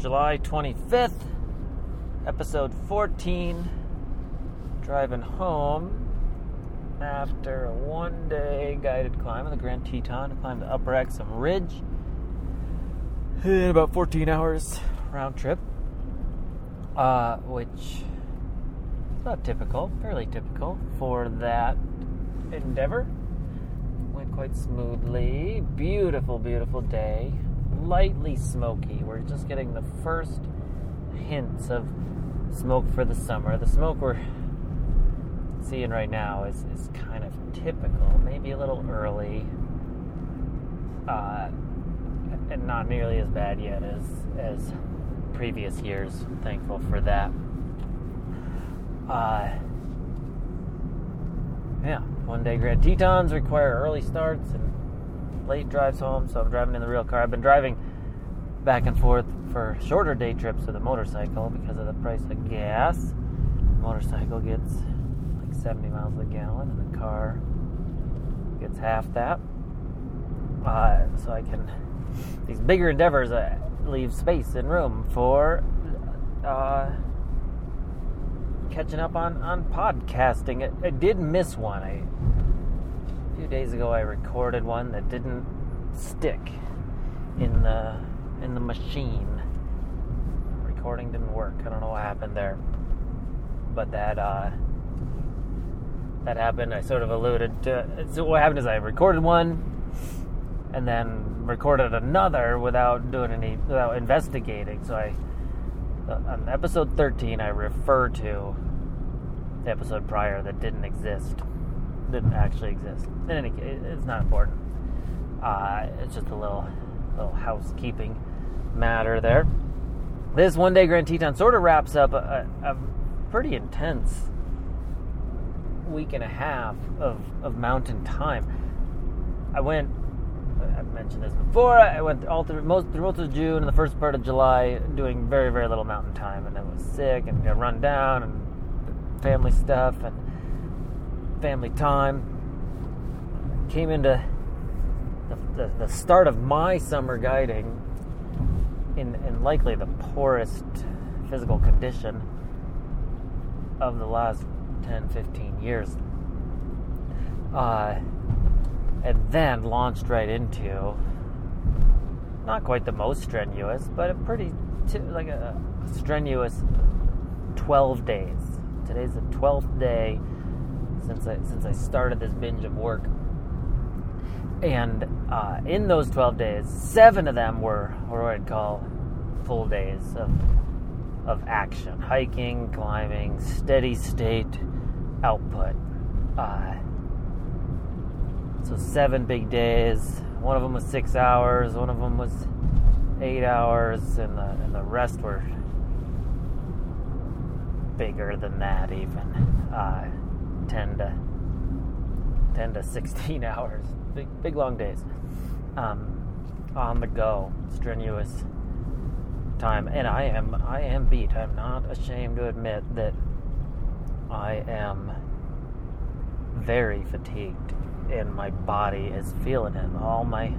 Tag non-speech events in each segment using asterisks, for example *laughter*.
July 25th, episode 14. Driving home after a one day guided climb of the Grand Teton to climb the Upper Exum Ridge in about 14 hours round trip, uh, which is not typical, fairly typical for that endeavor. Went quite smoothly. Beautiful, beautiful day lightly smoky. We're just getting the first hints of smoke for the summer. The smoke we're seeing right now is, is kind of typical, maybe a little early, uh, and not nearly as bad yet as, as previous years. I'm Thankful for that. Uh, yeah, one day Grand Tetons require early starts and late drives home, so I'm driving in the real car. I've been driving back and forth for shorter day trips with a motorcycle because of the price of gas. The motorcycle gets like 70 miles a gallon, and the car gets half that. Uh, so I can these bigger endeavors uh, leave space and room for uh, catching up on on podcasting. I, I did miss one. I few days ago I recorded one that didn't stick in the in the machine. Recording didn't work. I don't know what happened there. But that uh, that happened. I sort of alluded to. So what happened is I recorded one, and then recorded another without doing any without investigating. So I on episode 13 I refer to the episode prior that didn't exist didn't actually exist. In any case, it's not important. Uh, it's just a little little housekeeping matter there. This one day Grand Teton sort of wraps up a, a pretty intense week and a half of, of mountain time. I went, I've mentioned this before, I went all through most, through most of June and the first part of July doing very, very little mountain time. And I was sick and got run down and family stuff. And family time. Came into the, the, the start of my summer guiding in, in likely the poorest physical condition of the last 10, 15 years. Uh, and then launched right into not quite the most strenuous, but a pretty t- like a strenuous 12 days. Today's the 12th day since I since I started this binge of work. And uh, in those 12 days, seven of them were what I'd call full days of of action, hiking, climbing, steady state output. Uh, so seven big days. One of them was six hours. One of them was eight hours, and the and the rest were bigger than that even. Uh, 10 to 10 to 16 *laughs* hours. Big big long days. Um, on the go strenuous time. And i am i am beat. I'm not ashamed to admit that i am very fatigued and my body is feeling it. All my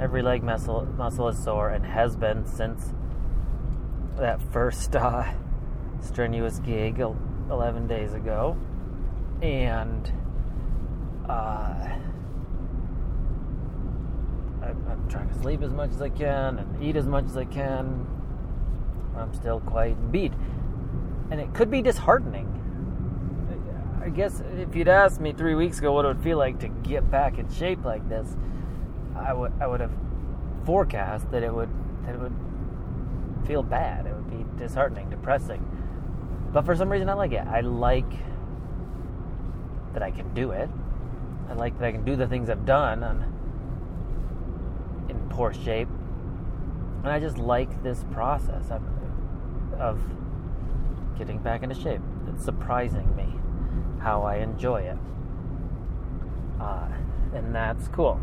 every leg muscle muscle is sore and has been since that first *laughs* uh, strenuous gig 11 days ago and uh, I, I'm trying to sleep as much as I can and eat as much as I can. I'm still quite beat, and it could be disheartening. I guess if you'd asked me three weeks ago what it would feel like to get back in shape like this, I would I would have forecast that it would that it would feel bad. It would be disheartening, depressing. But for some reason, I like it. I like that I can do it. I like that I can do the things I've done on, in poor shape. And I just like this process of, of getting back into shape. It's surprising me how I enjoy it. Uh, and that's cool.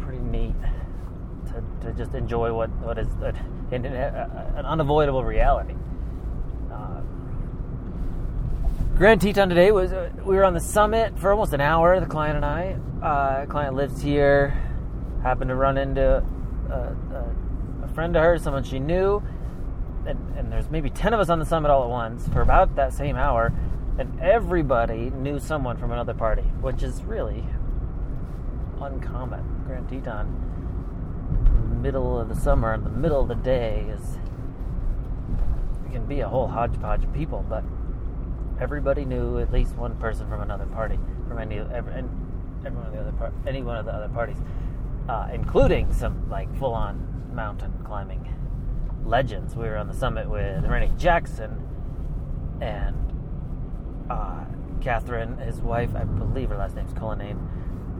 Pretty neat to, to just enjoy what, what is an, an unavoidable reality. Grand Teton today was uh, we were on the summit for almost an hour. The client and I. Uh, client lives here. Happened to run into a, a, a friend of hers, someone she knew, and, and there's maybe 10 of us on the summit all at once for about that same hour, and everybody knew someone from another party, which is really uncommon. Grand Teton, middle of the summer, in the middle of the day, is it can be a whole hodgepodge of people, but everybody knew at least one person from another party, from any every, everyone of the other part, any one of the other parties, uh, including some like full-on mountain climbing legends. We were on the summit with Renny Jackson and uh, Catherine, his wife, I believe her last name's Cullinane,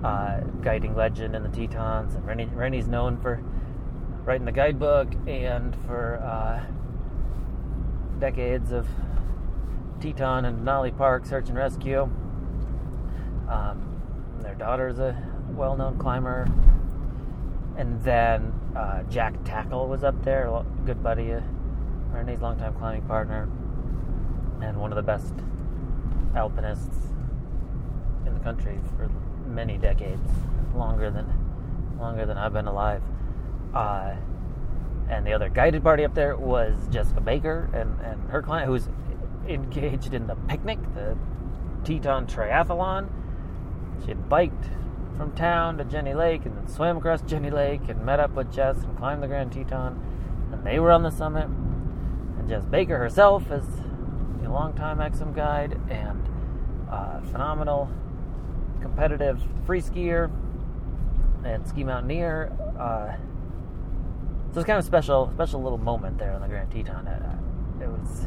uh, guiding legend in the Tetons. And Renny, Renny's known for writing the guidebook and for uh, decades of Teton and Denali Park search and rescue. Um, their daughter's a well known climber. And then uh, Jack Tackle was up there, a good buddy of Renny's longtime climbing partner, and one of the best alpinists in the country for many decades, longer than longer than I've been alive. Uh, and the other guided party up there was Jessica Baker and, and her client, who's engaged in the picnic, the Teton Triathlon. She had biked from town to Jenny Lake and then swam across Jenny Lake and met up with Jess and climbed the Grand Teton. And they were on the summit. And Jess Baker herself is a longtime Exum guide and uh, phenomenal competitive free skier and ski mountaineer. Uh, so it's kind of special, special little moment there on the Grand Teton. It, it was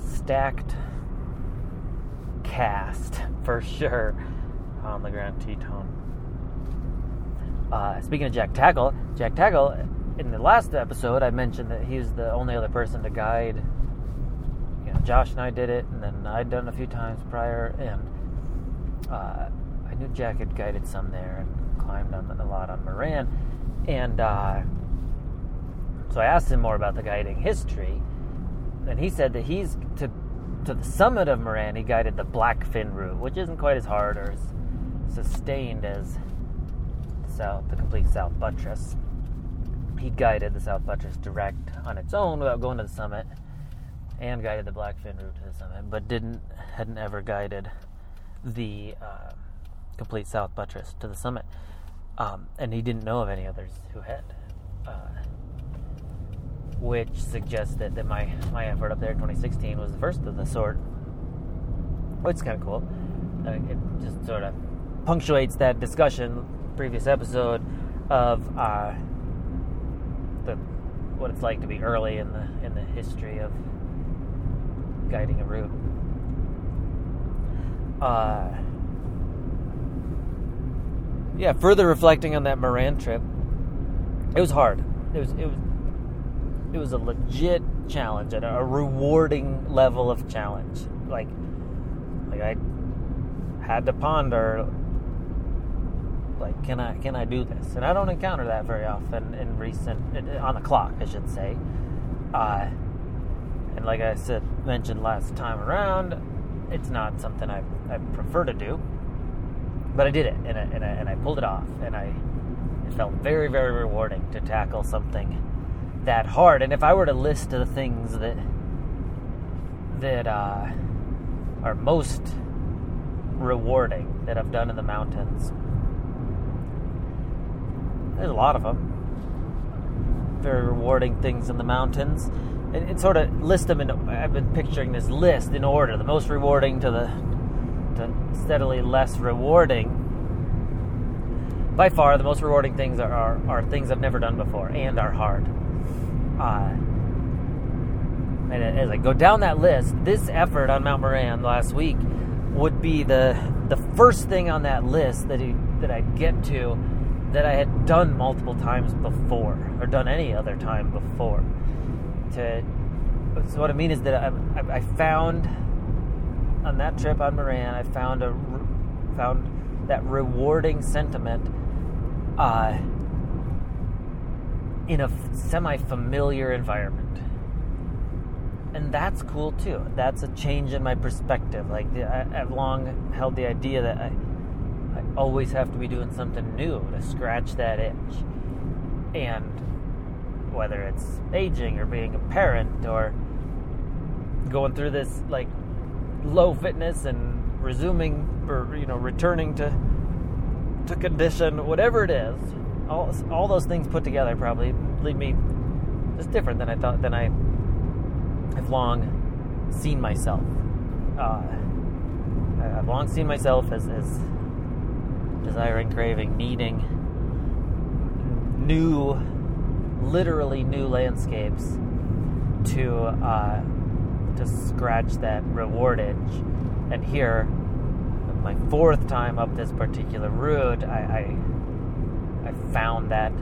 stacked cast *laughs* for sure on the Grand Teton. Uh, speaking of Jack Tackle, Jack Tackle, in the last episode, I mentioned that he was the only other person to guide. You know, Josh and I did it, and then I'd done a few times prior, and uh, I knew Jack had guided some there and climbed on a lot on Moran, and uh, so I asked him more about the guiding history, and he said that he's to to the summit of Moran. He guided the Blackfin route, which isn't quite as hard or as sustained as the south, the complete South Buttress. He guided the South Buttress direct on its own without going to the summit, and guided the Blackfin route to the summit, but didn't hadn't ever guided the uh, complete South Buttress to the summit, um, and he didn't know of any others who had. Uh, which suggests that, that my, my effort up there in 2016 was the first of the sort. Which is kind of cool. Uh, it just sort of punctuates that discussion, previous episode, of uh, the what it's like to be early in the in the history of guiding a route. Uh, yeah, further reflecting on that Moran trip, it was hard. It was it was it was a legit challenge and a rewarding level of challenge. Like like I had to ponder like can I can I do this? And I don't encounter that very often in recent on the clock, I should say. Uh, and like I said mentioned last time around, it's not something I, I prefer to do, but I did it and I, and I, and I pulled it off, and I it felt very very rewarding to tackle something that hard. And if I were to list the things that that uh, are most rewarding that I've done in the mountains, there's a lot of them. Very rewarding things in the mountains. And, and sort of list them in. I've been picturing this list in order: the most rewarding to the to steadily less rewarding. By far, the most rewarding things are, are, are things I've never done before and are hard. Uh, and as I go down that list, this effort on Mount Moran last week would be the the first thing on that list that he, that I'd get to that I had done multiple times before, or done any other time before. To so what I mean is that I, I, I found on that trip on Moran, I found a found that rewarding sentiment uh, in a semi-familiar environment, and that's cool too. That's a change in my perspective. Like I, I've long held the idea that I I always have to be doing something new to scratch that itch. And whether it's aging or being a parent or going through this like low fitness and resuming or you know returning to to condition, whatever it is, all all those things put together probably leave me just different than I thought than I have long seen myself. Uh, I've long seen myself as, as desiring, craving, needing new, literally new landscapes to uh, to scratch that reward itch. And here, my fourth time up this particular route, I, I, I found that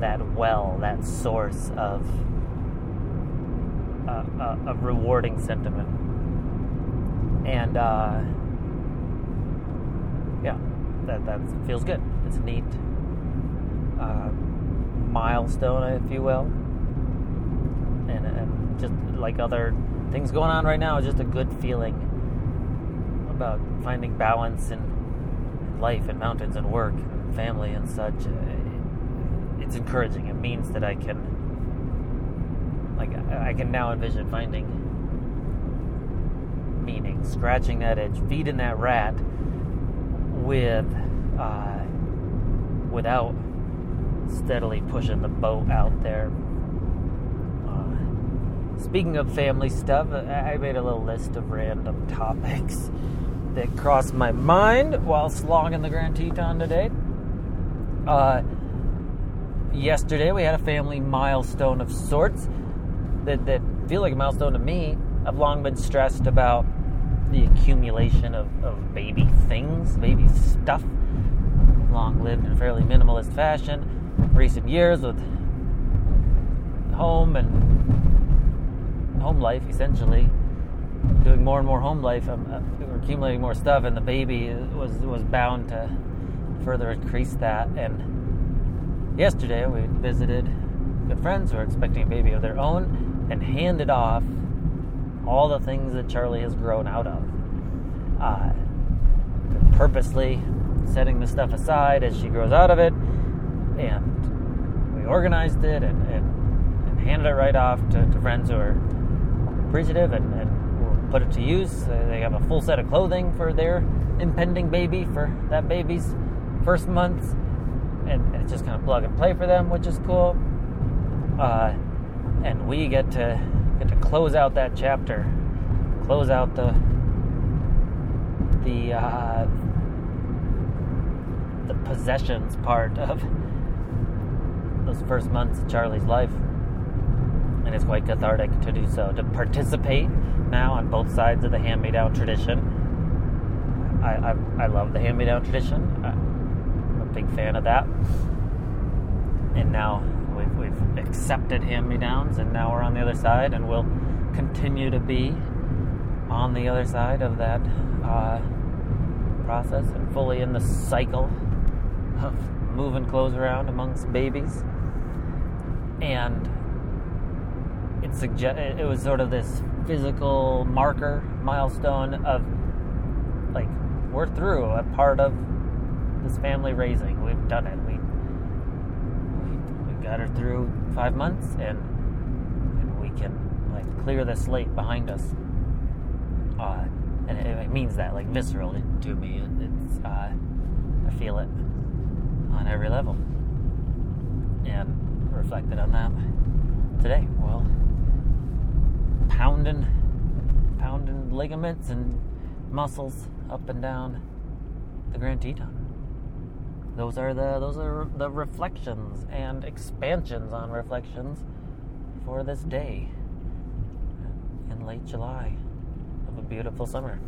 that well, that source of uh, uh, a rewarding sentiment, and uh, yeah, that that feels good. It's a neat uh, milestone, if you will, and, and just like other things going on right now, just a good feeling about finding balance in life and mountains and work family and such. Uh, it's encouraging. It means that I can, like, I can now envision finding meaning, scratching that itch, feeding that rat with, uh, without steadily pushing the boat out there uh, Speaking of family stuff, uh, I made a little list of random *laughs* topics that crossed my mind while slogging the Grand Teton today. Uh, yesterday, we had a family milestone of sorts that, that feel like a milestone to me. I've long been stressed about the accumulation of, of baby things, baby stuff. Long lived in fairly minimalist fashion. Recent years with home and home life essentially doing more and more home life um, uh, accumulating more stuff and the baby was was bound to further increase that and yesterday we visited good friends who are expecting a baby of their own and handed off all the things that charlie has grown out of uh, purposely setting the stuff aside as she grows out of it and we organized it and, and, and handed it right off to, to friends who are appreciative and, and put it to use. They have a full set of clothing for their impending baby for that baby's first month, and, it's just kind of plug and play for them, which is cool. Uh, and we get to get to close out that chapter, close out the the uh, the possessions part *laughs* of those first months of Charlie's life and it's quite cathartic to do so. To participate now on both sides of the hand-me-down tradition. I, I, I love the hand-me-down tradition. A big fan of that. And now we've, we've accepted hand-me-downs, and now we're on the other side, and we'll continue to be on the other side of that uh, process and fully in the cycle of moving clothes around amongst babies. And it suggest it was sort of this physical marker milestone of like we're through a part of this family raising. We've done it. We we, got her through five months, and and we can like clear the slate behind us. Uh, and it, it, means that like viscerally to me. It, it's uh, I feel it on every level, and reflected on that today. Well pounding, pounding ligaments and muscles up and down the Grand Teton. Those are the those are the reflections and expansions on reflections for this day in late July of a beautiful summer.